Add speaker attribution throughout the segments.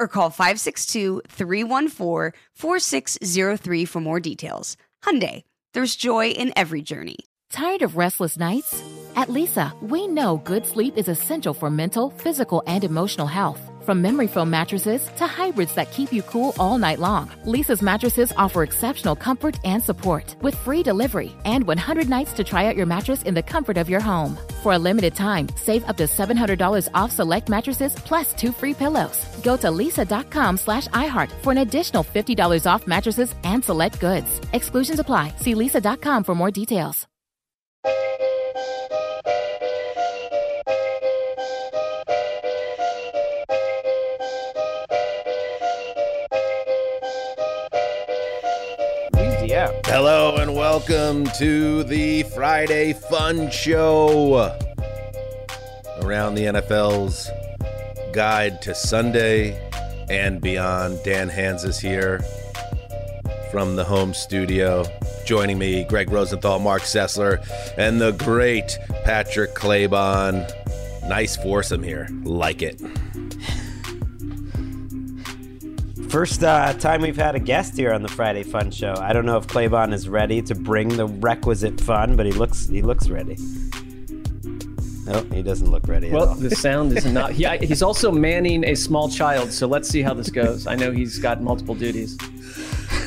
Speaker 1: or call 562-314-4603 for more details. Hyundai, there's joy in every journey.
Speaker 2: Tired of restless nights? At Leesa, we know good sleep is essential for mental, physical, and emotional health. From memory foam mattresses to hybrids that keep you cool all night long, Leesa's mattresses offer exceptional comfort and support with free delivery and 100 nights to try out your mattress in the comfort of your home. For a limited time, save up to $700 off select mattresses plus two free pillows. Go to leesa.com slash iHeart for an additional $50 off mattresses and select goods. Exclusions apply. See leesa.com for more details.
Speaker 3: Hello and welcome to the Friday Fun Show. Around the NFL's guide to Sunday and beyond. Dan Hanzus is here from the home studio. Joining me, Gregg Rosenthal, Marc Sessler, and the great Patrick Claybon. Nice foursome here. Like it.
Speaker 4: First uh, time we've had a guest here on the Friday Fun Show. I don't know if Claybon is ready to bring the requisite fun, but he looks he looks ready. No, he doesn't look ready
Speaker 5: Well,
Speaker 4: at all.
Speaker 5: the sound is not. Yeah, he's also manning a small child, so let's see how this goes. I know he's got multiple duties.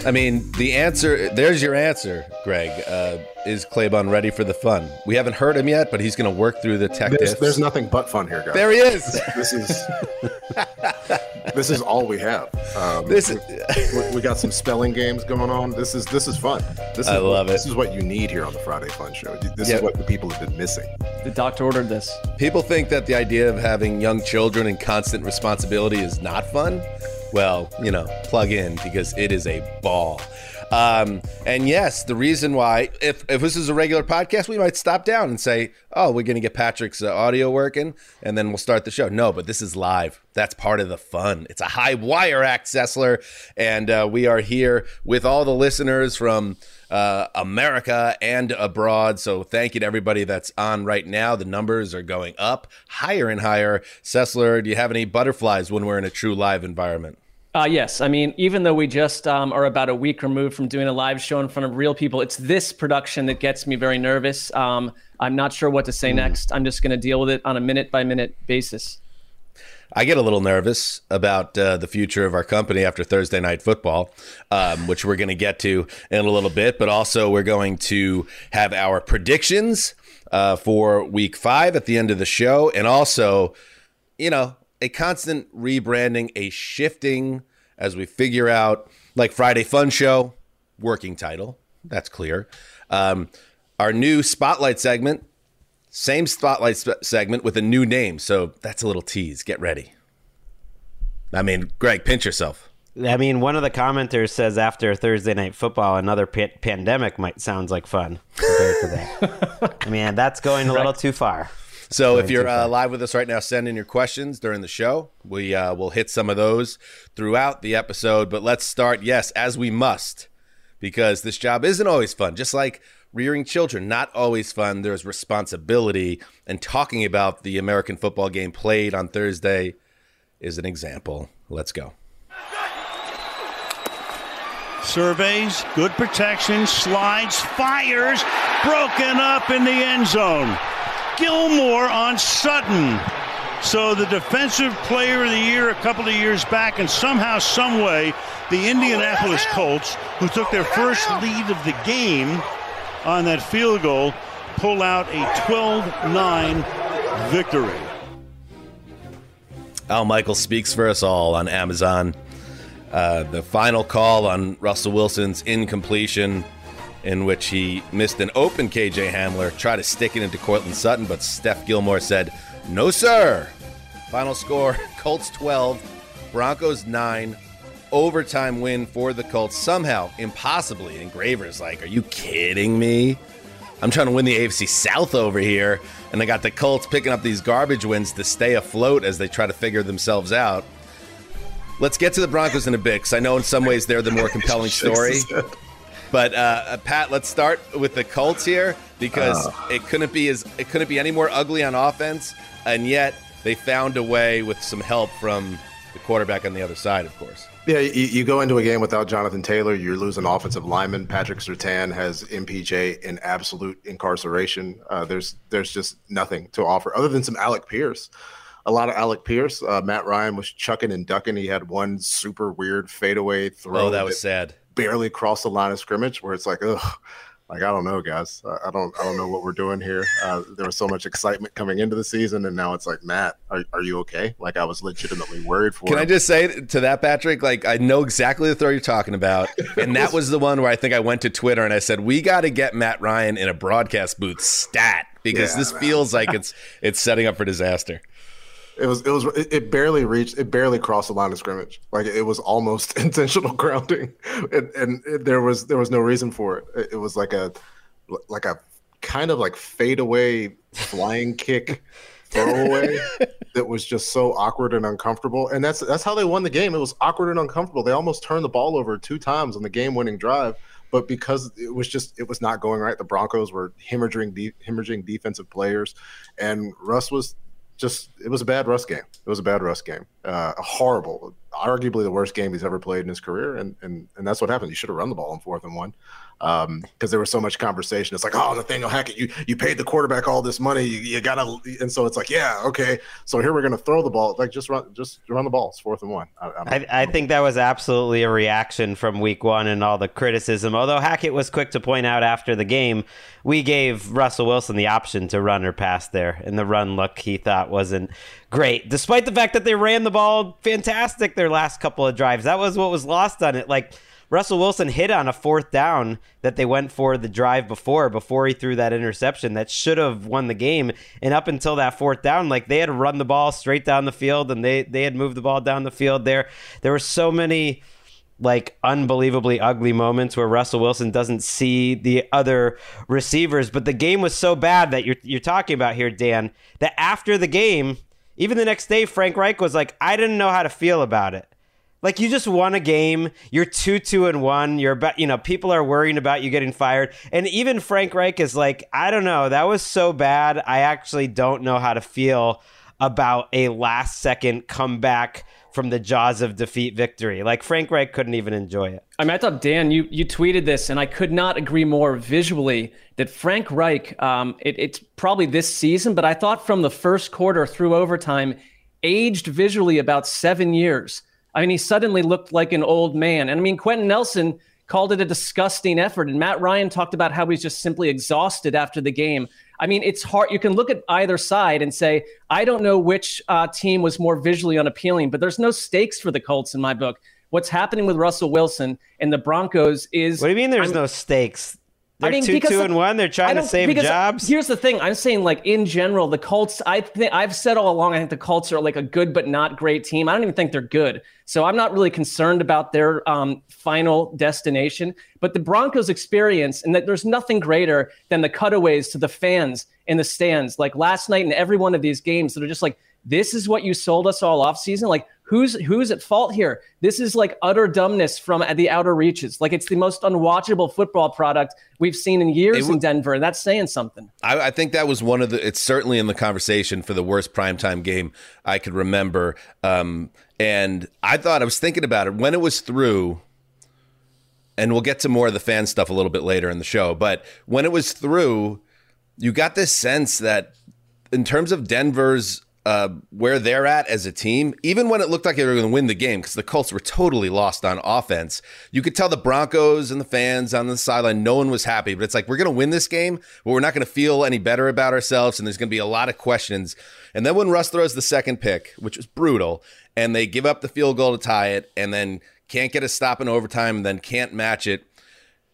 Speaker 3: I mean, the answer, there's your answer, Greg. Uh, is Claybon ready for the fun? We haven't heard him yet, but he's going to work through the tech
Speaker 6: There's,
Speaker 3: diffs.
Speaker 6: there's nothing but fun here, guys.
Speaker 3: There he is.
Speaker 6: This is this is all we have. Um,
Speaker 3: This
Speaker 6: we,
Speaker 3: is-
Speaker 6: we- we got some spelling games going on. This is this is fun. This is
Speaker 3: I love
Speaker 6: This
Speaker 3: it.
Speaker 6: is what you need here on the Friday Fun Show. This
Speaker 3: Yeah.
Speaker 6: is what the people have been missing.
Speaker 5: The doctor ordered this.
Speaker 3: People think that the idea of having young children and constant responsibility is not fun. Well, you know, plug in because it is a ball. Um, and yes, the reason why, if, if this is a regular podcast, we might stop down and say, oh, we're going to get Patrick's uh, audio working and then we'll start the show. No, but this is live. That's part of the fun. It's a high wire act, Sessler. And uh, we are here with all the listeners from uh, America and abroad. So thank you to everybody that's on right now. The numbers are going up higher and higher. Sessler, do you have any butterflies when we're in a true live environment?
Speaker 5: Uh, yes, I mean, even though we just um, are about a week removed from doing a live show in front of real people, it's this production that gets me very nervous. Um, I'm not sure what to say next. I'm just going to deal with it on a minute by minute basis.
Speaker 3: I get a little nervous about uh, the future of our company after Thursday night football, um, which we're going to get to in a little bit. But also, we're going to have our predictions uh, for week five at the end of the show. And also, you know, a constant rebranding, a shifting as we figure out, like Friday Fun Show, working title. That's clear. Um, our new spotlight segment, same spotlight sp- segment with a new name. So that's a little tease. Get ready. I mean, Greg, pinch yourself.
Speaker 4: I mean, one of the commenters says after Thursday night football, another pa- pandemic might sounds like fun compared to that. I mean, that's going a little too far.
Speaker 3: So if you're uh, live with us right now, send in your questions during the show. We uh, will hit some of those throughout the episode. But let's start, yes, as we must, because this job isn't always fun. Just like rearing children, not always fun. There's responsibility, and talking about the American football game played on Thursday is an example. Let's go.
Speaker 7: Surveys, good protection, slides, fires, broken up in the end zone. Gilmore on Sutton. So the defensive player of the year a couple of years back, and somehow, some way, the Indianapolis Colts, who took their first lead of the game on that field goal, pull out a 12-9 victory.
Speaker 3: Al Michael speaks for us all on Amazon. Uh, the final call on Russell Wilson's incompletion, in which he missed an open KJ Hamler, tried to stick it into Courtland Sutton, but Steph Gilmore said, No, sir. Final score Colts 12, Broncos 9. Overtime win for the Colts. Somehow, impossibly. And Graver's like, Are you kidding me? I'm trying to win the AFC South over here. And I got the Colts picking up these garbage wins to stay afloat as they try to figure themselves out. Let's get to the Broncos in a bit because I know in some ways they're the more compelling story. But uh, Pat, let's start with the Colts here because uh. it couldn't be as it couldn't be any more ugly on offense, and yet they found a way with some help from the quarterback on the other side, of course.
Speaker 6: Yeah, you, you, go into a game without Jonathan Taylor, you're losing offensive lineman. Patrick Surtain has MPJ in absolute incarceration. Uh, there's there's just nothing to offer other than some Alec Pierce. A lot of Alec Pierce. Uh, Matt Ryan was chucking and ducking. He had one super weird fadeaway throw.
Speaker 3: Oh, that was that sad.
Speaker 6: Barely crossed the line of scrimmage, where it's like, ugh like I don't know, guys. I don't I don't know what we're doing here. Uh, there was so much excitement coming into the season, and now it's like, Matt, are, are you okay? Like I was legitimately worried for.
Speaker 3: Can
Speaker 6: him.
Speaker 3: I just say to that, Patrick? Like I know exactly the throw you're talking about, and that was the one where I think I went to Twitter and I said we got to get Matt Ryan in a broadcast booth stat because yeah, this man. feels like it's it's setting up for disaster.
Speaker 6: It was it was it barely reached it barely crossed the line of scrimmage. Like it was almost intentional grounding, and, and it, there was there was no reason for it. It, it was like a like a kind of like fade away flying kick throwaway that was just so awkward and uncomfortable. And that's that's how they won the game. It was awkward and uncomfortable. They almost turned the ball over two times on the game winning drive, but because it was just it was not going right, the Broncos were hemorrhaging de- hemorrhaging defensive players, and Russ was just it was a bad Russ game. It was a bad Russ game. Uh, a horrible, arguably the worst game he's ever played in his career, and and and that's what happened. You should have run the ball on fourth and one because um, there was so much conversation. It's like, oh, Nathaniel Hackett, you you paid the quarterback all this money, you, you, gotta, and so it's like, yeah, okay, so here we're gonna throw the ball, like just run, just run the ball. It's fourth and one.
Speaker 4: I, I, I think that was absolutely a reaction from Week One and all the criticism. Although Hackett was quick to point out after the game, we gave Russell Wilson the option to run or pass there, and the run look he thought wasn't great, despite the fact that they ran the ball fantastic their last couple of drives. That was what was lost on it, like Russell Wilson hit on a fourth down that they went for the drive before, before he threw that interception that should have won the game. And up until that fourth down, like they had run the ball straight down the field and they they had moved the ball down the field there. There were so many like unbelievably ugly moments where Russell Wilson doesn't see the other receivers. But the game was so bad that you're you're talking about here, Dan, that after the game, even the next day, Frank Reich was like, I didn't know how to feel about it. Like you just won a game, you're two, two, and one. You're about, you know, people are worrying about you getting fired, and even Frank Reich is like, I don't know, that was so bad. I actually don't know how to feel about a last second comeback from the jaws of defeat victory. Like Frank Reich couldn't even enjoy it.
Speaker 5: I mean, I thought Dan, you you tweeted this, and I could not agree more visually that Frank Reich. Um, it, it's probably this season, but I thought from the first quarter through overtime, aged visually about seven years. I mean, he suddenly looked like an old man. And I mean, Quenton Nelson called it a disgusting effort. And Matt Ryan talked about how he's just simply exhausted after the game. I mean, it's hard. You can look at either side and say, I don't know which uh, team was more visually unappealing, but there's no stakes for the Colts in my book. What's happening with Russell Wilson and the Broncos is.
Speaker 4: What do you mean there's I'm, no stakes? They're I mean, two, two, and one. They're trying to save jobs.
Speaker 5: Here's the thing: I'm saying, like in general, the Colts. I think I've said all along. I think the Colts are like a good but not great team. I don't even think they're good. So I'm not really concerned about their um, final destination. But the Broncos' experience, and that there's nothing greater than the cutaways to the fans in the stands, like last night in every one of these games, that are just like, "This is what you sold us all off season." Like who's who's at fault here? This is like utter dumbness from the outer reaches. Like it's the most unwatchable football product we've seen in years in Denver, and that's saying something.
Speaker 3: I, I, think that was one of the. It's certainly in the conversation for the worst primetime game I could remember. Um, and I thought I was thinking about it when it was through. And we'll get to more of the fan stuff a little bit later in the show. But when it was through, you got this sense that in terms of Denver's uh, where they're at as a team, even when it looked like they were going to win the game, because the Colts were totally lost on offense, you could tell the Broncos and the fans on the sideline, no one was happy. But it's like, we're going to win this game, but we're not going to feel any better about ourselves. And there's going to be a lot of questions. And then when Russ throws the second pick, which was brutal, and they give up the field goal to tie it, and then can't get a stop in overtime, and then can't match it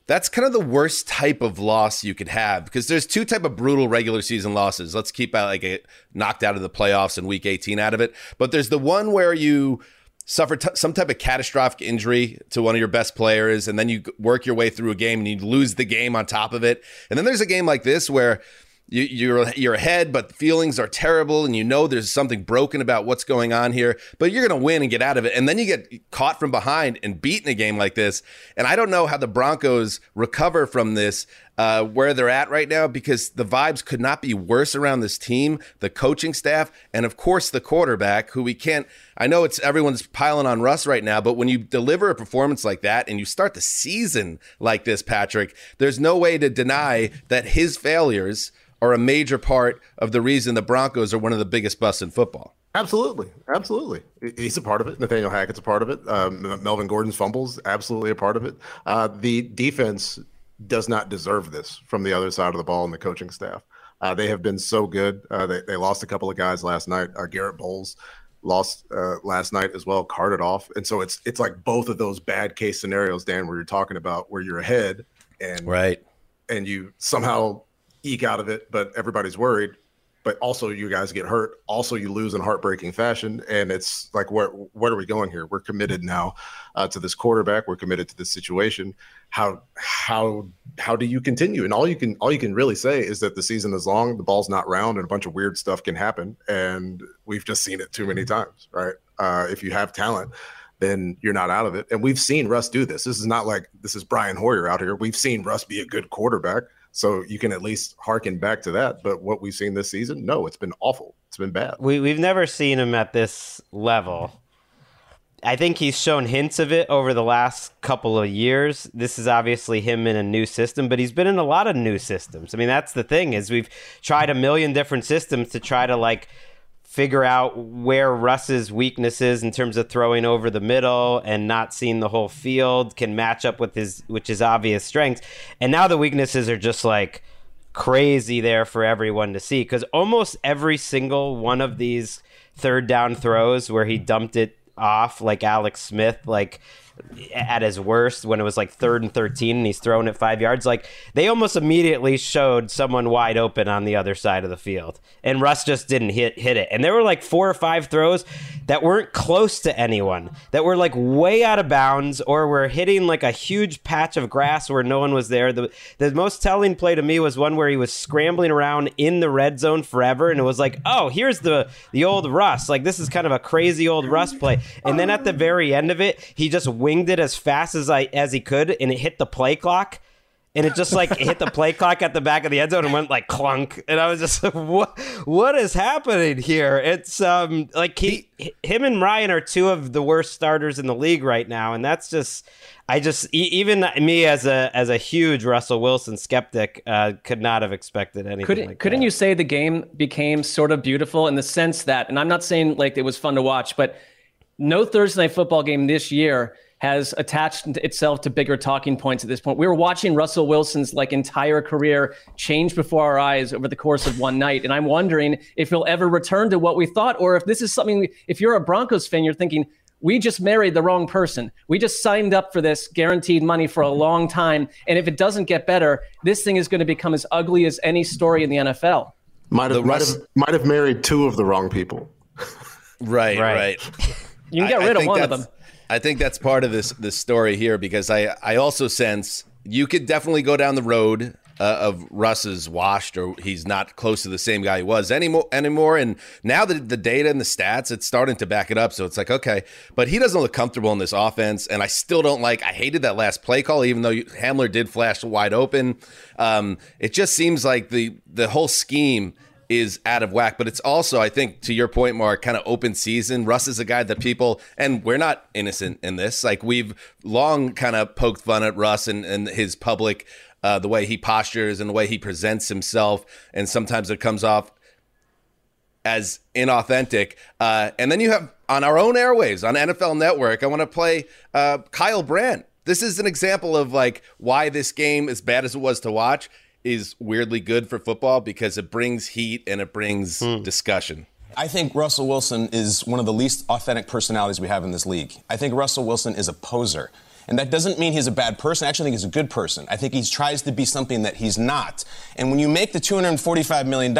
Speaker 3: that's kind of the worst type of loss you could have because there's two type of brutal regular season losses. Let's keep out like a knocked out of the playoffs in week 18 out of it. But there's the one where you suffer t- some type of catastrophic injury to one of your best players and then you work your way through a game and you lose the game on top of it. And then there's a game like this where you, you're you're ahead, but feelings are terrible, and you know there's something broken about what's going on here. But you're going to win and get out of it, and then you get caught from behind and beat in a game like this. And I don't know how the Broncos recover from this. Uh, where they're at right now because the vibes could not be worse around this team, the coaching staff, and of course the quarterback, who we can't. I know it's everyone's piling on Russ right now, but when you deliver a performance like that and you start the season like this, Patrick, there's no way to deny that his failures are a major part of the reason the Broncos are one of the biggest busts in football.
Speaker 6: Absolutely, absolutely. He's a part of it. Nathaniel Hackett's a part of it. Um, Melvin Gordon's fumbles, absolutely a part of it. Uh, the defense does not deserve this from the other side of the ball and the coaching staff. Uh, they have been so good. Uh, they, they lost a couple of guys last night. Uh, Garett Bolles lost uh, last night as well, carted off, and so it's it's like both of those bad case scenarios, Dan, where you're talking about where you're ahead and
Speaker 3: right,
Speaker 6: and you somehow eke out of it, but everybody's worried. But also, you guys get hurt. Also, you lose in heartbreaking fashion, and it's like, where where are we going here? We're committed now uh, to this quarterback. We're committed to this situation. How how how do you continue? And all you can all you can really say is that the season is long, the ball's not round, and a bunch of weird stuff can happen. And we've just seen it too many times, right? Uh, if you have talent, then you're not out of it. And we've seen Russ do this. This is not like this is Brian Hoyer out here. We've seen Russ be a good quarterback. So you can at least harken back to that. But what we've seen this season, no, it's been awful. It's been bad.
Speaker 4: We we've never seen him at this level. I think he's shown hints of it over the last couple of years. This is obviously him in a new system, but he's been in a lot of new systems. I mean, that's the thing is we've tried a million different systems to try to like figure out where Russ's weaknesses in terms of throwing over the middle and not seeing the whole field can match up with his which is obvious strengths. And now the weaknesses are just like crazy there for everyone to see cuz almost every single one of these third down throws where he dumped it off like Alex Smith like at his worst when it was like third and 13 and he's throwing it five yards. Like they almost immediately showed someone wide open on the other side of the field. And Russ just didn't hit hit it. And there were like four or five throws that weren't close to anyone, that were like way out of bounds or were hitting like a huge patch of grass where no one was there. The the most telling play to me was one where he was scrambling around in the red zone forever and it was like, oh, here's the the old Russ. Like this is kind of a crazy old Russ play. And then at the very end of it, he just winged it as fast as I as he could, and it hit the play clock. And it just like hit the play clock at the back of the end zone and went like clunk. And I was just like, what what is happening here? It's um like he him and Ryan are two of the worst starters in the league right now, and that's just I just even me as a as a huge Russell Wilson skeptic uh, could not have expected anything.
Speaker 5: Couldn't
Speaker 4: like
Speaker 5: couldn't you say the game became sort of beautiful in the sense that, and I'm not saying like it was fun to watch, but no Thursday night football game this year has attached itself to bigger talking points at this point. We were watching Russell Wilson's like entire career change before our eyes over the course of one night, and I'm wondering if he'll ever return to what we thought, or if this is something. If you're a Broncos fan, you're thinking. We just married the wrong person. We just signed up for this guaranteed money for a long time. And if it doesn't get better, this thing is going to become as ugly as any story in the NFL.
Speaker 6: Might have, might have might have married two of the wrong people.
Speaker 3: Right,
Speaker 4: Right.
Speaker 3: right.
Speaker 5: You can get
Speaker 3: I- I
Speaker 5: rid of one of them.
Speaker 3: I think that's part of this this story here because I I also sense you could definitely go down the road uh, of Russ is washed or he's not close to the same guy he was anymore anymore. And now the the data and the stats it's starting to back it up. So it's like okay, but he doesn't look comfortable in this offense, and I still don't like. I hated that last play call, even though you, Hamler did flash wide open. Um, it just seems like the the whole scheme is out of whack. But it's also, I think, to your point, Mark, kind of open season. Russ is a guy that people, and we're not innocent in this. Like we've long kind of poked fun at Russ and, and his public, uh, the way he postures and the way he presents himself, and sometimes it comes off as inauthentic. Uh, and then you have on our own airwaves on NFL Network. I want to play uh, Kyle Brandt. This is an example of like why this game, as bad as it was to watch, is weirdly good for football because it brings heat and it brings
Speaker 8: Hmm.
Speaker 3: discussion.
Speaker 8: I think Russell Wilson is one of the least authentic personalities we have in this league. I think Russell Wilson is a poser. And that doesn't mean he's a bad person. I actually think he's a good person. I think he tries to be something that he's not. And when you make the $245 million,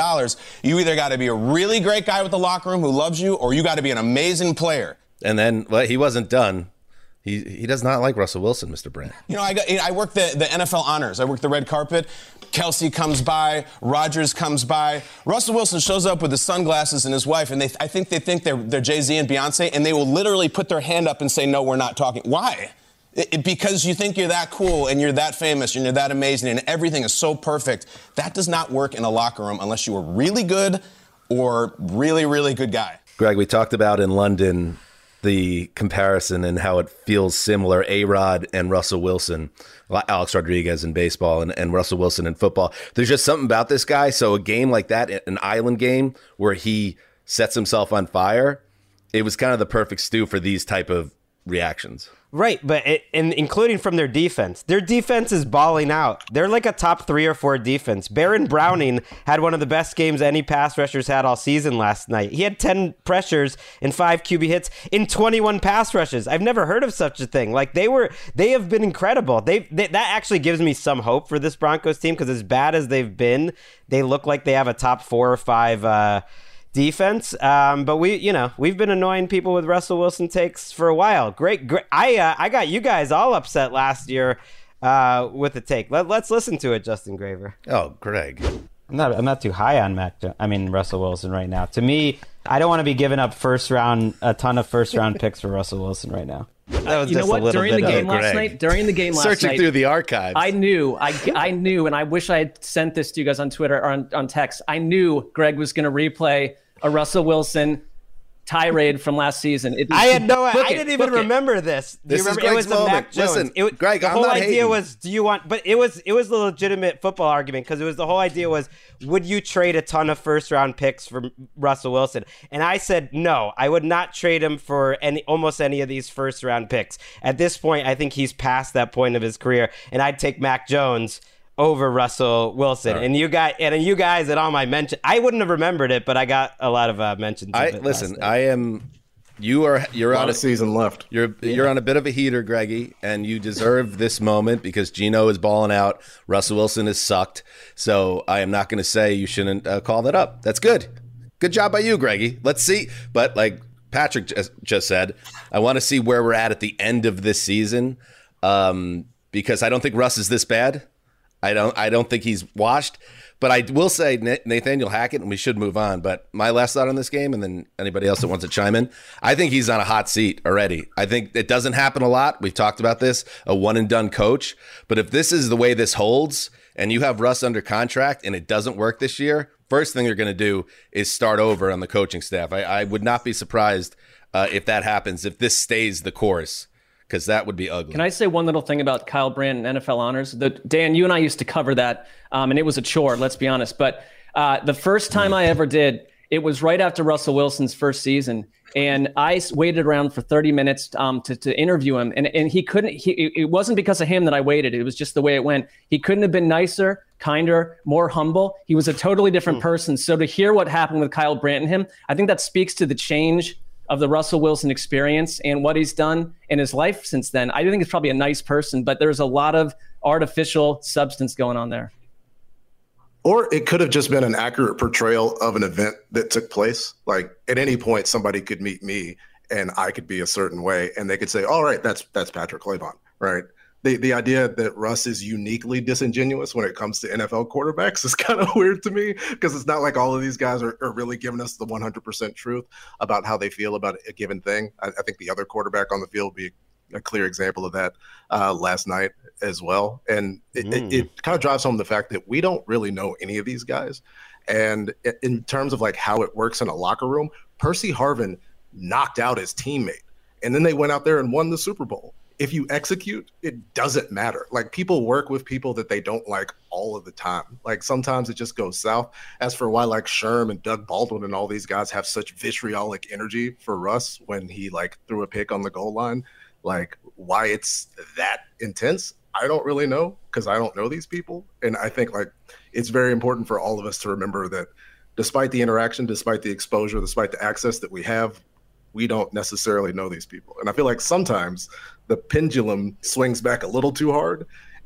Speaker 8: you either got to be a really great guy with the locker room who loves you, or you got to be an amazing player.
Speaker 3: And then well, he wasn't done. He he does not like Russell Wilson, Mr. Brandt.
Speaker 8: You know, I, got, I work the, the NFL honors. I work the red carpet. Kelce comes by, Rodgers comes by. Russell Wilson shows up with his sunglasses and his wife, and they, I think they think they're, they're Jay Z and Beyonce, and they will literally put their hand up and say, No, we're not talking. Why? It- it- because you think you're that cool and you're that famous and you're that amazing and everything is so perfect. That does not work in a locker room unless you are really good or really, really good guy.
Speaker 3: Greg, we talked about in London the comparison and how it feels similar. A Rod and Russell Wilson, Alex Rodriguez in baseball, and, and Russell Wilson in football. There's just something about this guy. So a game like that, an island game where he sets himself on fire, it was kind of the perfect stew for these type of reactions.
Speaker 4: Right, but it, and including from their defense, their defense is balling out. They're like a top three or four defense. Baron Browning had one of the best games any pass rushers had all season last night. He had ten pressures and five QB hits in twenty-one pass rushes. I've never heard of such a thing. Like they were, they have been incredible. They, they that actually gives me some hope for this Broncos team because as bad as they've been, they look like they have a top four or five. Uh, defense. Um, but we, you know, we've been annoying people with Russell Wilson takes for a while. Great, great. I, uh, I got you guys all upset last year uh, with the take. Let, let's listen to it, Justin Graver.
Speaker 3: Oh, Greg.
Speaker 9: I'm not. I'm not too high on Mac. I mean Russell Wilson right now. To me, I don't want to be giving up first round a ton of first round picks for Russell Wilson right now.
Speaker 4: That was
Speaker 5: you know
Speaker 4: just a
Speaker 5: what?
Speaker 4: little
Speaker 5: During the game last
Speaker 3: Greg.
Speaker 5: night, during the game last
Speaker 3: Searching
Speaker 5: night,
Speaker 3: through the archives.
Speaker 5: I knew, I, I knew, and I wish I had sent this to you guys on Twitter or on, on text. I knew Greg was going to replay a Russell Wilson tirade from last season. It-
Speaker 4: I had no. I
Speaker 5: book it,
Speaker 4: didn't even
Speaker 5: book it.
Speaker 4: remember this. Do
Speaker 3: This
Speaker 4: you
Speaker 3: is
Speaker 4: remember? It was
Speaker 3: Greg's
Speaker 4: the Mac. Jones.
Speaker 3: Listen,
Speaker 4: it,
Speaker 3: Greg,
Speaker 4: the
Speaker 3: I'm
Speaker 4: whole
Speaker 3: not
Speaker 4: idea
Speaker 3: hating.
Speaker 4: was, do you want? But it was it was the legitimate football argument because it was the whole idea was, would you trade a ton of first round picks for Russell Wilson? And I said no, I would not trade him for any almost any of these first round picks. At this point, I think he's past that point of his career, and I'd take Mac Jones over Russell Wilson. And you guys, and you guys at all my mention, I wouldn't have remembered it, but I got a lot of uh, mentions.
Speaker 3: I
Speaker 4: of it
Speaker 3: listen. I am. You are. You're
Speaker 6: A
Speaker 3: on
Speaker 6: of season left.
Speaker 3: You're you're on a bit of a heater, Greggy, and you deserve this moment because Gino is balling out. Russell Wilson is sucked. So I am not going to say you shouldn't uh, call that up. That's good. Good job by you, Greggy. Let's see. But like Patrick just, just said, I want to see where we're at at the end of this season um, because I don't think Russ is this bad. I don't. I don't think he's washed. But I will say Na- Nathaniel Hackett, and we should move on. But my last thought on this game, and then anybody else that wants to chime in, I think he's on a hot seat already. I think it doesn't happen a lot. We've talked about this, a one and done coach. But if this is the way this holds, and you have Russ under contract, and it doesn't work this year, first thing you're going to do is start over on the coaching staff. I, I would not be surprised uh, if that happens. If this stays the course, because that would be ugly.
Speaker 5: Can I say one little thing about Kyle Brandt and NFL honors? The, Dan, you and I used to cover that, um, and it was a chore. Let's be honest. But uh, the first time I ever did, it was right after Russell Wilson's first season, and I waited around for 30 minutes um, to, to interview him, and and he couldn't. He, it- it wasn't because of him that I waited. It was just the way it went. He couldn't have been nicer, kinder, more humble. He was a totally different person. So to hear what happened with Kyle Brandt and him, I think that speaks to the change of the Russell Wilson experience and what he's done in his life since then. I think he's probably a nice person, but there's a lot of artificial substance going on there.
Speaker 6: Or it could have just been an accurate portrayal of an event that took place. Like at any point, somebody could meet me and I could be a certain way, and they could say, "All right, that's that's Patrick Claybon." Right? The the idea that Russ is uniquely disingenuous when it comes to NFL quarterbacks is kind of weird to me because it's not like all of these guys are, are really giving us the 100% truth about how they feel about a given thing. I, I think the other quarterback on the field would be a clear example of that uh, last night as well. And it, it, it kind of drives home the fact that we don't really know any of these guys. And in terms of like how it works in a locker room, Percy Harvin knocked out his teammate, and then they went out there and won the Super Bowl. If you execute, it doesn't matter. Like people work with people that they don't like all of the time. Like sometimes it just goes south. As for why like Sherm and Doug Baldwin and all these guys have such vitriolic energy for Russ when he like threw a pick on the goal line, like why it's that intense, I don't really know because I don't know these people. And I think like it's very important for all of us to remember that despite the interaction, despite the exposure, despite the access that we have, we don't necessarily know these people. And I feel like sometimes the pendulum swings back a little too hard.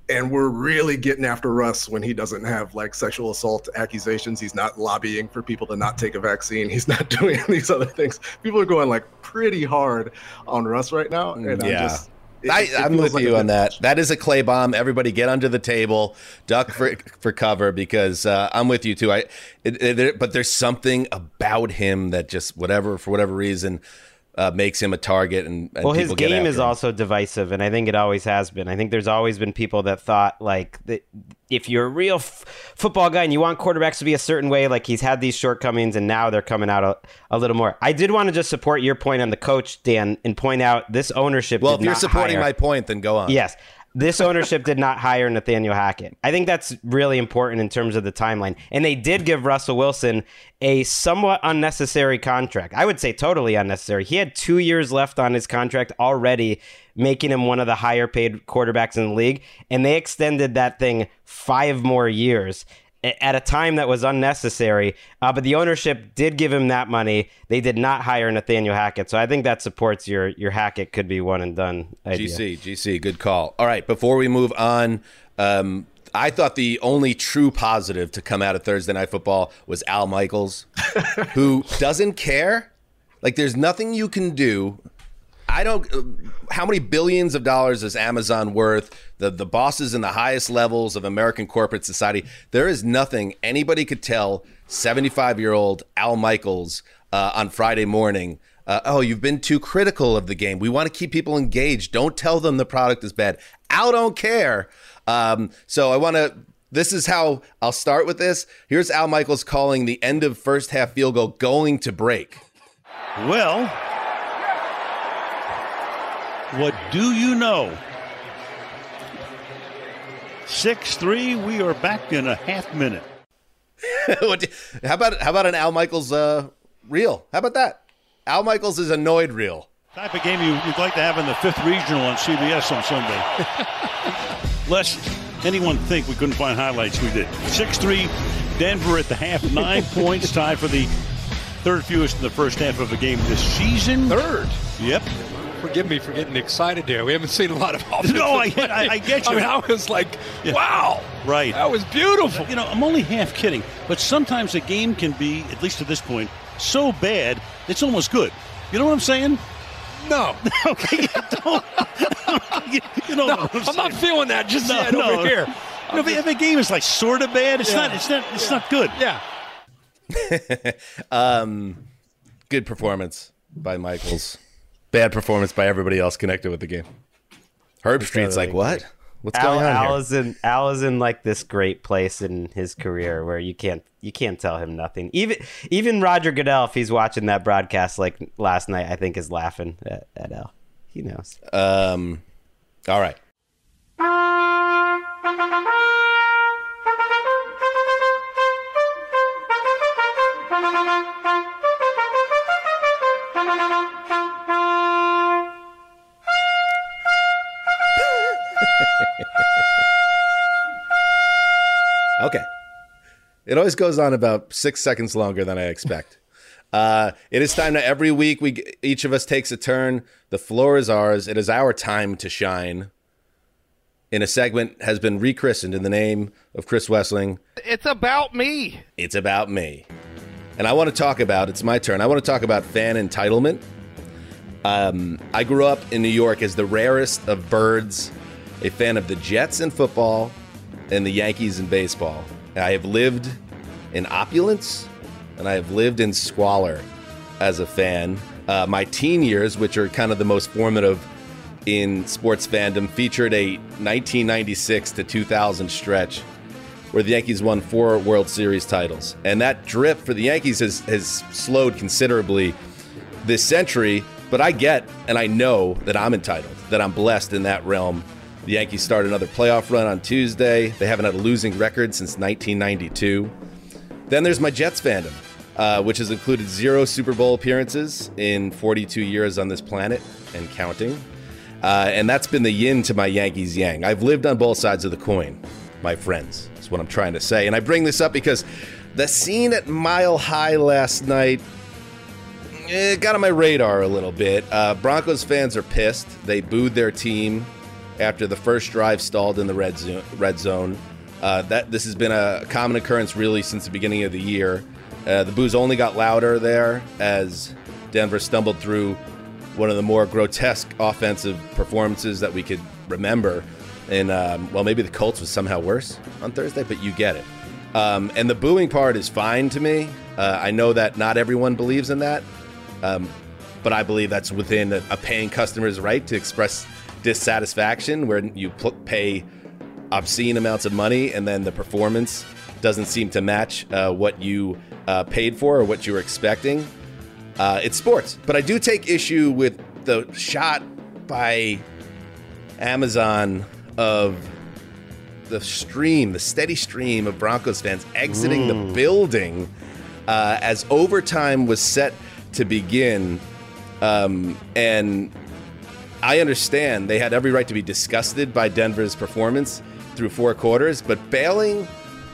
Speaker 6: And we're really getting after Russ when he doesn't have like sexual assault accusations. He's not lobbying for people to not take a vaccine. He's not doing these other things. People are going like pretty hard on Russ right now. And I'm
Speaker 3: Yeah.
Speaker 6: just, it-
Speaker 3: I, I'm with
Speaker 6: like
Speaker 3: you on that. That is a clay bomb. Everybody get under the table, duck for for cover because uh, I'm with you too. I, it, it- but there's something about him that just whatever for whatever reason uh, makes him a target. And, and
Speaker 4: well, his game is
Speaker 3: him.
Speaker 4: also divisive, and I think it always has been. I think there's always been people that thought like that if you're a real f- football guy and you want quarterbacks to be a certain way, like he's had these shortcomings, and now they're coming out a, a little more. I did want to just support your point on the coach, Dan, and point out this ownership.
Speaker 3: Well, if you're supporting
Speaker 4: hire-
Speaker 3: my point, then go on.
Speaker 4: Yes. This ownership did not hire Nathaniel Hackett. I think that's really important in terms of the timeline. And they did give Russell Wilson a somewhat unnecessary contract. I would say totally unnecessary. He had two years left on his contract already, making him one of the higher paid quarterbacks in the league. And they extended that thing five more years at a time that was unnecessary. Uh, but the ownership did give him that money. They did not hire Nathaniel Hackett. So I think that supports your your Hackett could be one and done idea.
Speaker 3: GC, GC, good call. All right, before we move on, um, I thought the only true positive to come out of Thursday Night Football was Al Michaels, who doesn't care. Like, there's nothing you can do. I don't. uh, How many billions of dollars is Amazon worth? The the bosses in the highest levels of American corporate society. There is nothing anybody could tell 75 year old Al Michaels uh, on Friday morning. Uh, oh, you've been too critical of the game. We want to keep people engaged. Don't tell them the product is bad. Al don't care. Um, so I want to. This is how I'll start with this. Here's Al Michaels calling the end of first half field goal going to break.
Speaker 7: Well, what do you know? 6 3, we are back in a half minute.
Speaker 3: How about how about an Al Michaels uh, reel? How about that? Al Michaels is annoyed reel.
Speaker 7: Type of game you, you'd like to have in the fifth regional on CBS on Sunday. Lest anyone think we couldn't find highlights, we did. 6 3, Denver at the half, nine points, tied for the third fewest in the first half of a game this season.
Speaker 10: Third.
Speaker 7: Yep.
Speaker 10: Forgive me for getting excited there. We haven't seen a lot of offensive
Speaker 7: No, I- I- I get you.
Speaker 10: I mean, I was like,
Speaker 7: Yeah.
Speaker 10: wow,
Speaker 7: Right.
Speaker 10: that was beautiful.
Speaker 7: You know, I'm only half kidding, but sometimes a game can be, at least at this point, so bad it's almost good. You know what I'm saying?
Speaker 10: No,
Speaker 7: Okay, you don't. you, you don't know what
Speaker 10: I'm not feeling that just
Speaker 7: No,
Speaker 10: yet
Speaker 7: no.
Speaker 10: over here.
Speaker 7: You know, if, if a game is like sort of bad, it's
Speaker 10: Yeah.
Speaker 7: not. It's not. It's not good.
Speaker 10: Yeah,
Speaker 3: Um, good performance by Michaels. Bad performance by everybody else connected with the game. Herbstreit's like, what? What's
Speaker 4: Al,
Speaker 3: going on
Speaker 4: Al
Speaker 3: here?
Speaker 4: is in Al is in like this great place in his career where you can't you can't tell him nothing. Even even Roger Goodell, if he's watching that broadcast like last night, I think is laughing at, at Al. He knows.
Speaker 3: Um, all right. Okay. It always goes on about six seconds longer than I expect. Uh, it is time that every week we each of us takes a turn. The floor is ours. It is our time to shine. In a segment has been rechristened in the name of Chris Wesseling.
Speaker 10: it's about me.
Speaker 3: It's about me, and I want to talk about. It's my turn. I want to talk about fan entitlement. Um, I grew up in New York as the rarest of birds, a fan of the Jets in football and the Yankees in baseball. I have lived in opulence and I have lived in squalor as a fan. Uh, my teen years, which are kind of the most formative in sports fandom, featured a 1996 to 2000 stretch where the Yankees won four World Series titles. And that drip for the Yankees has, has slowed considerably this century. But I get and I know that I'm entitled, that I'm blessed in that realm. The Yankees start another playoff run on Tuesday. They haven't had a losing record since 1992. Then there's my Jets fandom, uh, which has included zero Super Bowl appearances in 42 years on this planet and counting. Uh, and that's been the yin to my Yankees yang. I've lived on both sides of the coin, my friends. That's what I'm trying to say. And I bring this up because the scene at Mile High last night it got on my radar a little bit. Uh, Broncos fans are pissed. They booed their team after the first drive stalled in the red zone. Red zone. Uh, that this has been a common occurrence really since the beginning of the year. Uh, the booze only got louder there as Denver stumbled through one of the more grotesque offensive performances that we could remember. And um, well, maybe the Colts was somehow worse on Thursday, but you get it. Um, and the booing part is fine to me. Uh, I know that not everyone believes in that, um, but I believe that's within a, a, paying customer's right to express dissatisfaction where you pl- pay obscene amounts of money and then the performance doesn't seem to match uh, what you uh, paid for or what you were expecting. Uh, it's sports, but I do take issue with the shot by Amazon of the stream, the steady stream of Broncos fans exiting mm. the building uh, as overtime was set to begin. Um, and I understand they had every right to be disgusted by Denver's performance through four quarters, but bailing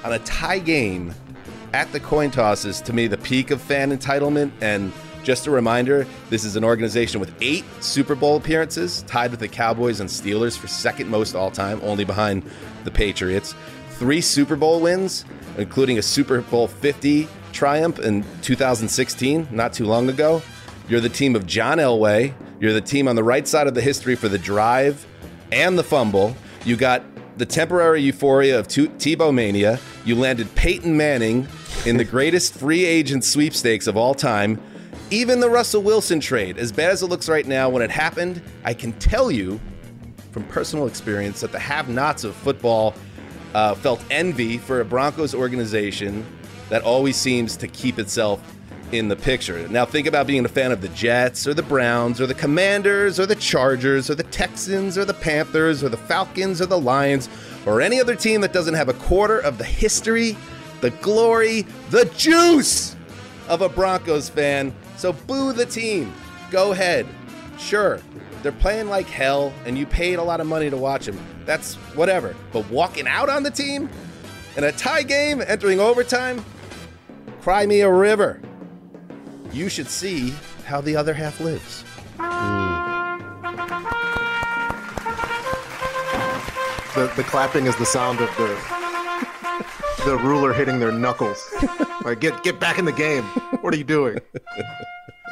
Speaker 3: on a tie game at the coin toss is to me the peak of fan entitlement. And just a reminder this is an organization with eight Super Bowl appearances, tied with the Cowboys and Steelers for second most all time, only behind the Patriots. Three Super Bowl wins, including a Super Bowl 50 triumph in 2016, not too long ago. You're the team of John Elway. You're the team on the right side of the history for the drive and the fumble. You got the temporary euphoria of Tebow mania. You landed Peyton Manning in the greatest free agent sweepstakes of all time. Even the Russell Wilson trade, as bad as it looks right now, when it happened, I can tell you from personal experience that the have nots of football uh, felt envy for a Broncos organization that always seems to keep itself in the picture. Now, think about being a fan of the Jets or the Browns or the Commanders or the Chargers or the Texans or the Panthers or the Falcons or the Lions or any other team that doesn't have a quarter of the history, the glory, the juice of a Broncos fan. So, boo the team. Go ahead. Sure, they're playing like hell and you paid a lot of money to watch them. That's whatever. But walking out on the team in a tie game, entering overtime, cry me a river. You should see how the other half lives.
Speaker 6: The, the clapping is the sound of the the ruler hitting their knuckles. like get get back in the game. What are you doing?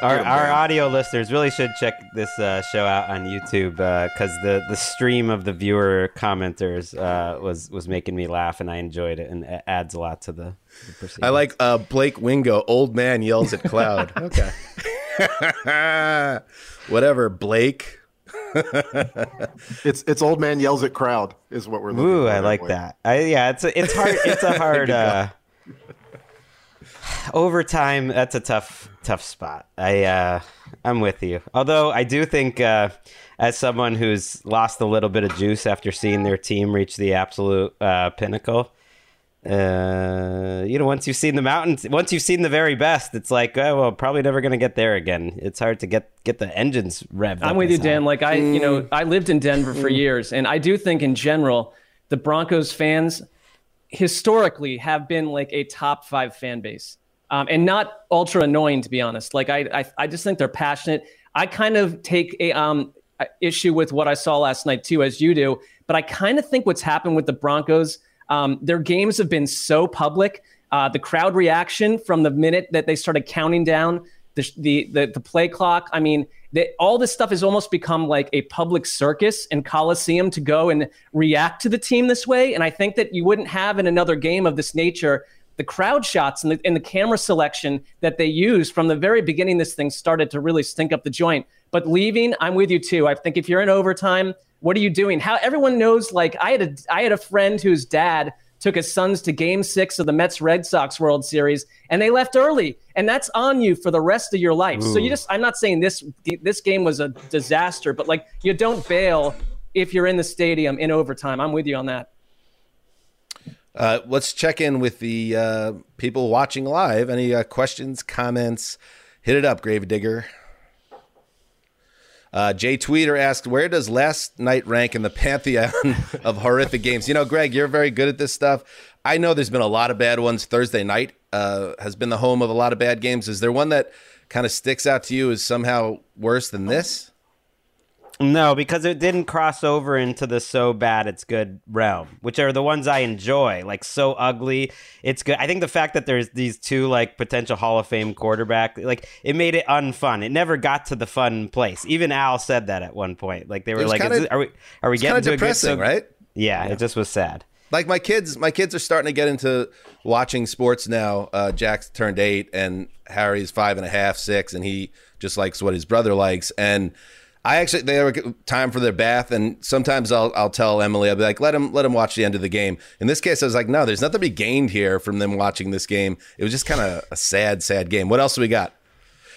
Speaker 9: Our, our audio listeners really should check this uh, show out on YouTube because uh, the, the stream of the viewer commenters uh, was was making me laugh and I enjoyed it and it adds a lot to the. The
Speaker 3: I like uh, Blake Wingo. Old man yells at cloud. okay. Whatever, Blake.
Speaker 6: it's it's old man yells at crowd is what we're.
Speaker 9: Ooh, I like that. I, yeah, it's a, it's hard. It's a hard. uh, overtime. That's a tough tough spot. I uh, I'm with you. Although I do think, uh, as someone who's lost a little bit of juice after seeing their team reach the absolute uh, pinnacle, uh, you know, once you've seen the mountains, once you've seen the very best, it's like, oh, well, probably never going to get there again. It's hard to get get the engines revved.
Speaker 5: I'm with you, Dan. Like I, you know, mm. I lived in Denver for mm. years, and I do think in general, the Broncos fans historically have been like a top five fan base um, and not ultra annoying to be honest. Like I, I, I just think they're passionate. I kind of take a um, issue with what I saw last night too, as you do. But I kind of think what's happened with the Broncos, um, their games have been so public. Uh, the crowd reaction from the minute that they started counting down the the the, the play clock. I mean, they, all this stuff has almost become like a public circus and coliseum to go and react to the team this way. And I think that you wouldn't have in another game of this nature the crowd shots and the, and the camera selection that they used from the very beginning, this thing started to really stink up the joint. But leaving, I'm with you too. I think if you're in overtime, what are you doing? How everyone knows, like I had a I had a friend whose dad took his sons to game six of the Mets Red Sox World Series, and they left early. And that's on you for the rest of your life. So you just, I'm not saying this this game was a disaster, but like you don't bail if you're in the stadium in overtime. I'm with you on that.
Speaker 3: Uh, let's check in with the uh, people watching live. Any uh, questions, comments? Hit it up, Gravedigger. Uh, Jay Tweeter asked, "Where does last night rank in the pantheon of horrific games?" You know, Gregg, you're very good at this stuff. I know there's been a lot of bad ones. Thursday night uh, has been the home of a lot of bad games. Is there one that kind of sticks out to you as somehow worse than this?
Speaker 4: No, because it didn't cross over into the so bad it's good realm, which are the ones I enjoy. Like so ugly, it's good. I think the fact that there's these two like potential Hall of Fame quarterback, like it made it unfun. It never got to the fun place. Even Al said that at one point. Like they were like,
Speaker 3: kinda-
Speaker 4: Is this, "Are we are we getting to a good
Speaker 3: depressing,
Speaker 4: so-"
Speaker 3: right?
Speaker 4: Yeah, it just was sad.
Speaker 3: like my kids my kids are starting to get into watching sports now uh jack's turned eight and harry's five and a half six and he just likes what his brother likes and i actually they have time for their bath and sometimes i'll i'll tell emily i'll be like let him let him watch the end of the game in this case i was like no there's nothing to be gained here from them watching this game it was just kind of a sad sad game what else do we got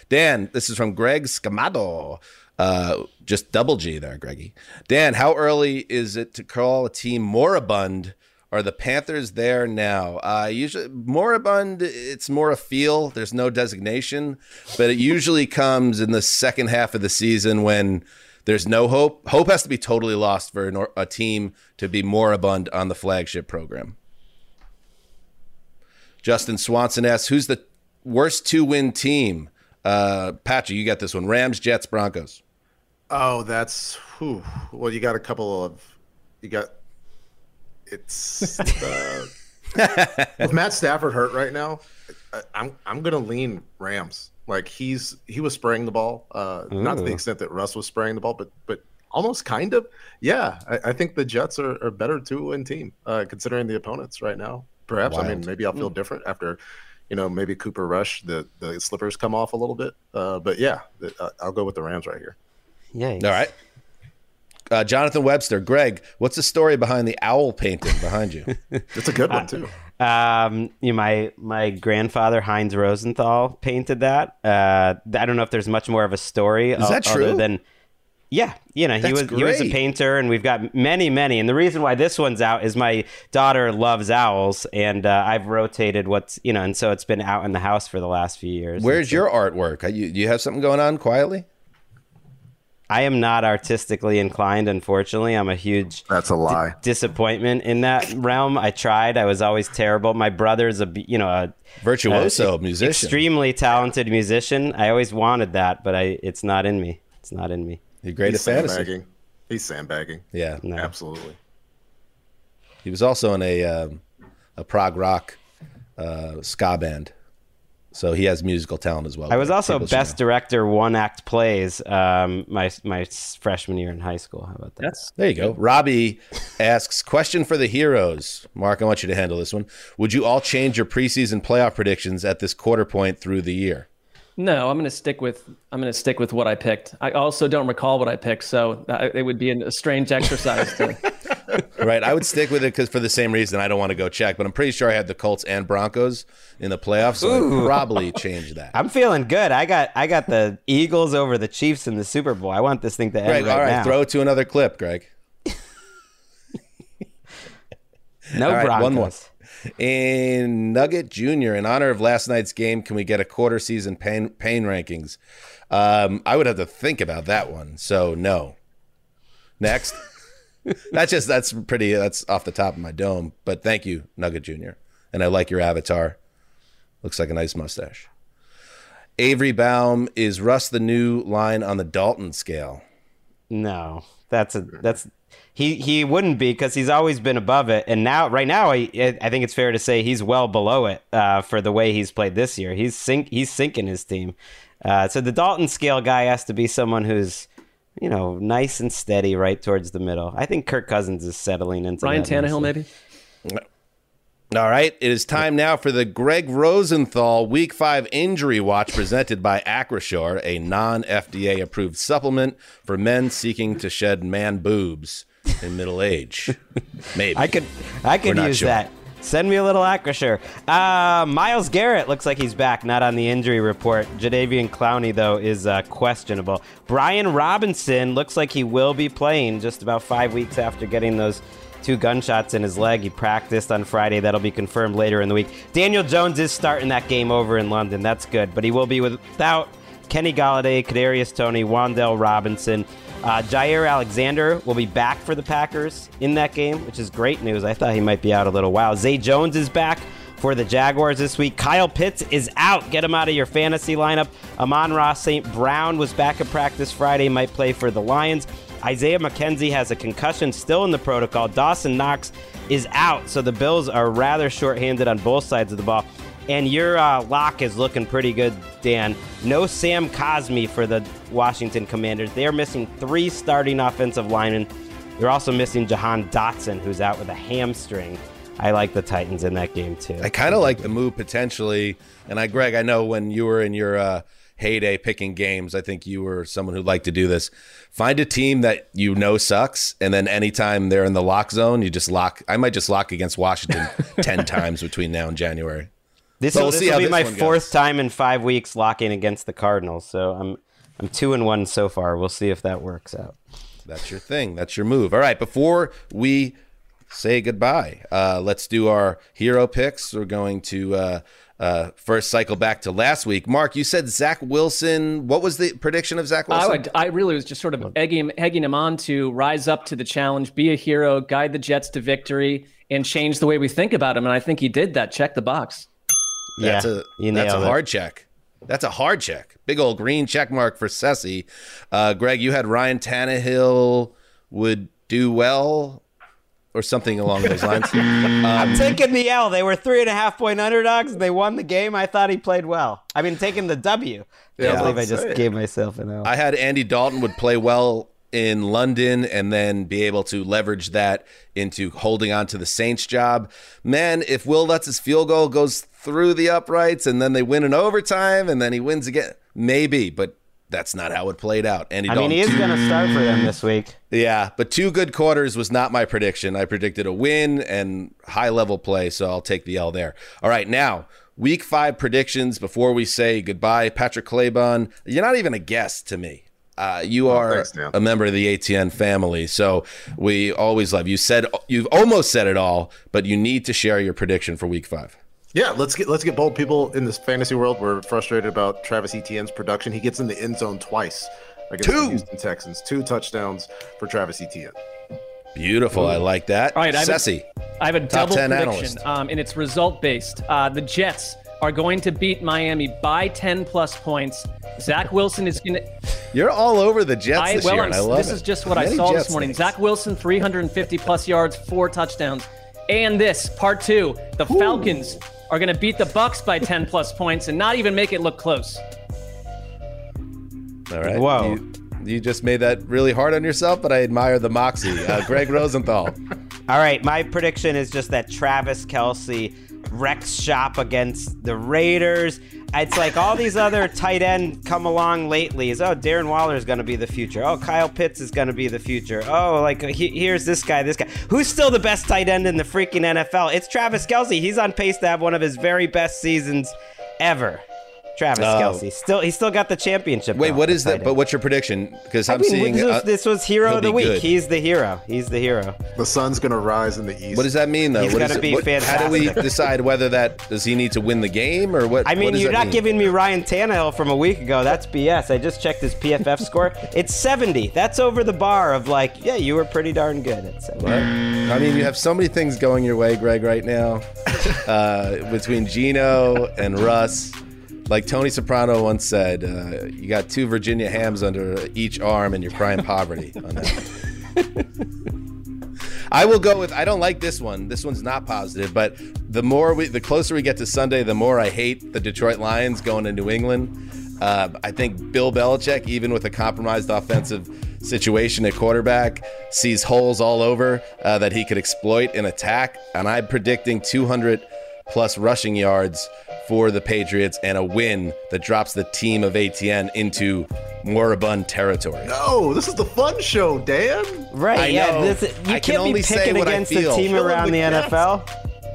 Speaker 3: Dan, this is from Greg Scamado. Uh, just double G there, Greggy. Dan, how early is it to call a team moribund? Are the Panthers there now? Uh, usually, moribund, it's more a feel. There's no designation, but it usually comes in the second half of the season when there's no hope. Hope has to be totally lost for an, a team to be moribund on the flagship program. Justin Swanson asks, "Who's the worst two-win team?" Uh, Patchy, you got this one: Rams, Jets, Broncos.
Speaker 6: Oh, that's whew. well. You got a couple of you got. It's uh, with Matt Stafford hurt right now. I, I'm I'm gonna lean Rams. Like he's he was spraying the ball, uh, not to the extent that Russ was spraying the ball, but but almost kind of. Yeah, I, I think the Jets are, are better two win team uh, considering the opponents right now. Perhaps I mean maybe I'll feel different after. You know, maybe Cooper Rush, the, the slippers come off a little bit. Uh, but yeah, the, uh, I'll go with the Rams right here.
Speaker 4: Yeah.
Speaker 3: All right. Uh, Jonathan Webster, Gregg, what's the story behind the owl painting behind you?
Speaker 6: It's a good one too.
Speaker 4: Um, you know, my my grandfather Heinz Rosenthal painted that. Uh, I don't know if there's much more of a story.
Speaker 3: Is that
Speaker 4: other
Speaker 3: true?
Speaker 4: Than, yeah, you know, he
Speaker 3: That's
Speaker 4: was he was a painter, and we've got many, many. And the reason why this one's out is my daughter loves owls, and uh, I've rotated what's you know, and so it's been out in the house for the last few years.
Speaker 3: Where's
Speaker 4: so-
Speaker 3: your artwork? Are you, do you have something going on quietly?
Speaker 4: I am not artistically inclined, unfortunately. I'm a huge
Speaker 6: That's a lie.
Speaker 4: disappointment in that realm. I tried. I was always terrible. My brother's a you know a
Speaker 3: Virtuoso
Speaker 4: uh,
Speaker 3: musician.
Speaker 4: extremely talented musician. I always wanted that, but I it's not in me. It's not in me.
Speaker 3: You're great
Speaker 6: He's
Speaker 3: at fantasy.
Speaker 6: sandbagging. He's sandbagging.
Speaker 3: Yeah.
Speaker 4: No.
Speaker 6: Absolutely.
Speaker 3: He was also in a um, a prog rock uh, ska band, so he has musical talent as well.
Speaker 4: I was also best
Speaker 3: know.
Speaker 4: director one act plays um, my my freshman year in high school. How about that?
Speaker 5: That's
Speaker 3: There you go. Robbie asks, question for the heroes. Marc, I want you to handle this one. Would you all change your preseason playoff predictions at this quarter point through the year?
Speaker 5: No, I'm going to stick with I'm going to stick with what I picked. I also don't recall what I picked, so it would be a strange exercise to.
Speaker 3: Right. I would stick with it because for the same reason, I don't want to go check, but I'm pretty sure I had the Colts and Broncos in the playoffs, so I'd probably change that.
Speaker 4: I'm feeling good. I got I got the Eagles over the Chiefs in the Super Bowl. I want this thing to end
Speaker 3: Gregg,
Speaker 4: right
Speaker 3: all right,
Speaker 4: now.
Speaker 3: throw it to another clip, Gregg.
Speaker 4: no
Speaker 3: right,
Speaker 4: Broncos.
Speaker 3: one more. In Nugget Jr., in honor of last night's game, can we get a quarter season pain pain rankings? Um, I would have to think about that one. So no. Next. That's just that's pretty that's off the top of my dome. But thank you, Nugget Jr. And I like your avatar. Looks like a nice mustache. Avery Baum is Russ the new line on the Dalton scale.
Speaker 4: No, that's a that's he he wouldn't be because he's always been above it, and now right now I I think it's fair to say he's well below it uh, for the way he's played this year. He's sink he's sinking his team. Uh, so the Dalton scale guy has to be someone who's you know nice and steady right towards the middle. I think Kirk Cousins is settling into
Speaker 5: Ryan
Speaker 4: that
Speaker 5: Tannehill,
Speaker 4: nicely.
Speaker 5: maybe.
Speaker 3: All right, it is time now for the Gregg Rosenthal Week 5 Injury Watch presented by Acrisure, a non FDA approved supplement for men seeking to shed man boobs in middle age. Maybe.
Speaker 4: I could I
Speaker 3: We're
Speaker 4: could use
Speaker 3: sure.
Speaker 4: that. Send me a little Acrisure. Uh, Myles Garrett looks like he's back, not on the injury report. Jadeveon Clowney, though, is uh, questionable. Brian Robinson looks like he will be playing just about five weeks after getting those two gunshots in his leg. He practiced on Friday. That'll be confirmed later in the week. Daniel Jones is starting that game over in London. That's good, but he will be without Kenny Golladay, Kadarius Toney, Wan'Dale Robinson. Uh, Jaire Alexander will be back for the Packers in that game, which is great news. I thought he might be out a little while. Zay Jones is back for the Jaguars this week. Kyle Pitts is out. Get him out of your fantasy lineup. Amon-Ra St. Brown was back at practice Friday, might play for the Lions. Isaiah McKenzie has a concussion still in the protocol. Dawson Knox is out, so the Bills are rather shorthanded on both sides of the ball. And your uh, lock is looking pretty good, Dan. No Sam Cosmi for the Washington Commanders. They are missing three starting offensive linemen. They're also missing Jahan Dotson, who's out with a hamstring. I like the Titans in that game too.
Speaker 3: I kind of like the move potentially. And I, Gregg, I know when you were in your uh, heyday picking games, I think you were someone who liked to do this. Find a team that you know sucks, and then anytime they're in the lock zone, you just lock. I might just lock against Washington ten times between now and January.
Speaker 4: This
Speaker 3: But
Speaker 4: will,
Speaker 3: we'll
Speaker 4: this will be
Speaker 3: this
Speaker 4: my fourth
Speaker 3: goes.
Speaker 4: time in five weeks locking against the Cardinals. So I'm I'm two and one so far. We'll see if that works out.
Speaker 3: That's your thing. That's your move. All right. Before we say goodbye, uh, let's do our hero picks. We're going to uh, uh, first cycle back to last week. Marc, you said Zach Wilson. What was the prediction of Zach
Speaker 5: I
Speaker 3: Wilson?
Speaker 5: would. I really was just sort of egging, egging him on to rise up to the challenge, be a hero, guide the Jets to victory, and change the way we think about him. And I think he did that. Check the box.
Speaker 3: That's
Speaker 4: yeah,
Speaker 3: a
Speaker 4: you
Speaker 3: that's a
Speaker 4: nailed it.
Speaker 3: hard check. That's a hard check. Big old green check mark for Sessy. Uh, Gregg, you had Ryan Tannehill would do well, or something along those lines.
Speaker 4: I'm taking the L. They were three and a half point underdogs. They won the game. I thought he played well. I mean, taking the W. Can't
Speaker 3: Yeah.
Speaker 4: believe I just
Speaker 6: it.
Speaker 4: gave myself an L.
Speaker 3: I had Andy Dalton would play well in London and then be able to leverage that into holding on to the Saints job. Man, if Will Lutz's field goal goes through the uprights and then they win in overtime and then he wins again, maybe, but that's not how it played out. Andy
Speaker 4: I mean,
Speaker 3: Dalton,
Speaker 4: he is
Speaker 3: two-
Speaker 4: going to start for them this week.
Speaker 3: yeah, but two good quarters was not my prediction. I predicted a win and high level play, so I'll take the L there. All right, now week five predictions before we say goodbye. Patrick Claybon, you're not even a guest to me. Uh, you are
Speaker 6: thanks,
Speaker 3: a member of the ATN family, so we always love you. Said you've almost said it all, but you need to share your prediction for week five.
Speaker 6: Yeah, let's get let's get bold. People in this fantasy world were frustrated about Travis Etienne's production. He gets in the end zone twice against
Speaker 3: Two.
Speaker 6: the Houston Texans. Two touchdowns for Travis Etienne.
Speaker 3: Beautiful, I like that.
Speaker 5: All right, I have a-
Speaker 3: Sessy.
Speaker 5: I have a
Speaker 3: Top
Speaker 5: double
Speaker 3: 10
Speaker 5: prediction,
Speaker 3: analyst.
Speaker 5: um, and it's result based. Uh, the Jets are going to beat Miami by 10 plus points. Zach Wilson is going to.
Speaker 3: You're all over the Jets
Speaker 5: I,
Speaker 3: this
Speaker 5: well,
Speaker 3: year,
Speaker 5: I'm-
Speaker 3: and I love
Speaker 5: this
Speaker 3: it.
Speaker 5: is just what I saw
Speaker 3: Jets
Speaker 5: this morning.
Speaker 3: things.
Speaker 5: Zach Wilson, 350 plus yards, four touchdowns. And this, part two, the Falcons are going to beat the Bucks by 10 plus points and not even make it look close.
Speaker 3: All right.
Speaker 4: Wow.
Speaker 3: You, you just made that really hard on yourself, but I admire the moxie. Uh, Gregg Rosenthal.
Speaker 4: All right, my prediction is just that Travis Kelce wrecks shop against the Raiders. It's like all these other tight end come along lately. Is oh Darren Waller is going to be the future. Oh Kyle Pitts is going to be the future. Oh like he, here's this guy, this guy. Who's still the best tight end in the freaking NFL? It's Travis Kelce. He's on pace to have one of his very best seasons ever. Travis
Speaker 3: Oh.
Speaker 4: Kelce still he's still got the championship.
Speaker 3: Wait,
Speaker 4: belt
Speaker 3: what
Speaker 4: for
Speaker 3: is
Speaker 4: tight
Speaker 3: that? But what's your prediction? Because
Speaker 4: I
Speaker 3: I'm
Speaker 4: mean,
Speaker 3: seeing.
Speaker 4: this, was,
Speaker 3: uh,
Speaker 4: this was hero of the week.
Speaker 3: good.
Speaker 4: He's the hero. He's the hero.
Speaker 6: The sun's gonna rise in the east.
Speaker 3: what does that mean, though?
Speaker 4: He's
Speaker 3: What
Speaker 4: gotta
Speaker 3: is
Speaker 4: be
Speaker 3: what- How do we decide whether that does he need to win the game or what?
Speaker 4: I mean,
Speaker 3: what
Speaker 4: you're not
Speaker 3: mean?
Speaker 4: giving me Ryan Tannehill from a week ago. That's BS. I just checked his PFF score. It's 70. That's over the bar of like, yeah, you were pretty darn good at 70.
Speaker 3: I mean, you have so many things going your way, Gregg, right now. Uh, between Gino and Russ, like Tony Soprano once said, uh, you got two Virginia hams under each arm, and you're crying poverty on that. I will go with. I don't like this one. This one's not positive, but the more we, the closer we get to Sunday, the more I hate the Detroit Lions going to New England. Uh, I think Bill Belichick, even with a compromised offensive situation at quarterback, sees holes all over uh, that he could exploit in attack, and I'm predicting 200 plus rushing yards for the Patriots and a win that drops the team of ATN into moribund territory.
Speaker 6: No, this is the fun show, Dan.
Speaker 4: Right,
Speaker 3: I
Speaker 4: yeah.
Speaker 3: know.
Speaker 4: This, you
Speaker 3: I can
Speaker 4: can't
Speaker 3: only
Speaker 4: be picking
Speaker 3: what
Speaker 4: against the team
Speaker 6: Killing
Speaker 4: around
Speaker 6: the
Speaker 4: the NFL.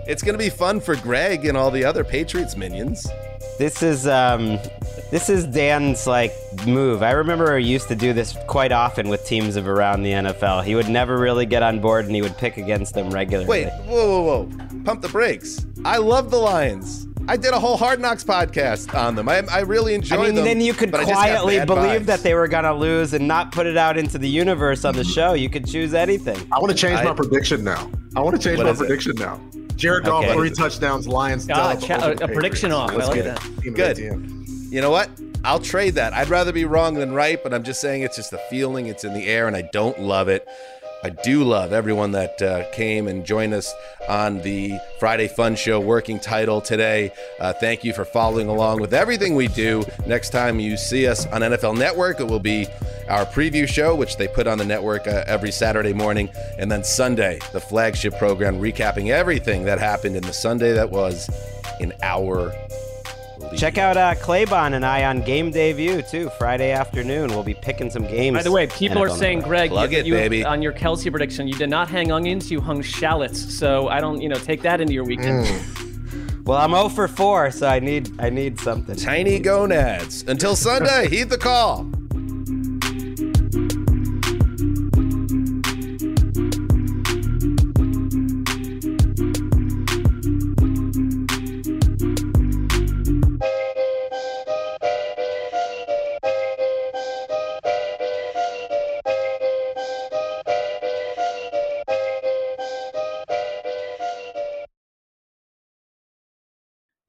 Speaker 3: It's going to be fun for Gregg and all the other Patriots minions.
Speaker 9: This is um, this is Dan's like move. I remember he used to do this quite often with teams of around the NFL. He would never really get on board, and he would pick against them regularly.
Speaker 3: Wait, whoa, whoa, whoa! Pump the brakes. I love the Lions. I did a whole Hard Knocks podcast on them. I, I really enjoyed
Speaker 9: I mean,
Speaker 3: them.
Speaker 9: then you could
Speaker 3: but I just got
Speaker 9: quietly believe
Speaker 3: vibes.
Speaker 9: that they were gonna lose and not put it out into the universe on the show. You could choose anything.
Speaker 6: I want to change
Speaker 3: I-
Speaker 6: my prediction now. I want to change my
Speaker 3: is it?
Speaker 6: prediction now. Jared Goff,
Speaker 9: Okay.
Speaker 6: three touchdowns, Lions.
Speaker 5: Ah,
Speaker 6: dub
Speaker 5: cha- a- a prediction
Speaker 6: Patriots.
Speaker 5: off. I
Speaker 6: Let's
Speaker 5: like
Speaker 6: get
Speaker 5: that.
Speaker 6: it.
Speaker 3: Good. You know what? I'll trade that. I'd rather be wrong than right, but I'm just saying it's just a feeling. It's in the air, and I don't love it. I do love everyone that uh, came and joined us on the Friday Fun Show working title today. Uh, thank you for following along with everything we do. Next time you see us on NFL Network, it will be our preview show, which they put on the network uh, every Saturday morning. And then Sunday, the flagship program, recapping everything that happened in the Sunday that was in our league.
Speaker 9: Check out uh, Claybon and I on Game Day View too. Friday afternoon, we'll be picking some games.
Speaker 5: By the way, people are saying,
Speaker 9: Network.
Speaker 5: Gregg,
Speaker 3: Plug
Speaker 5: you,
Speaker 3: it,
Speaker 5: you-
Speaker 3: baby.
Speaker 5: on your Kelce prediction, you did not hang onions, you hung shallots. So I don't, you know, take that into your weekend.
Speaker 9: Well, I'm 0 for 4, so I need I need something.
Speaker 3: Tiny gonads. Until Sunday, heed the call.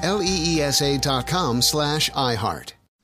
Speaker 11: That's L-E-E-S-A dot com slash iHeart.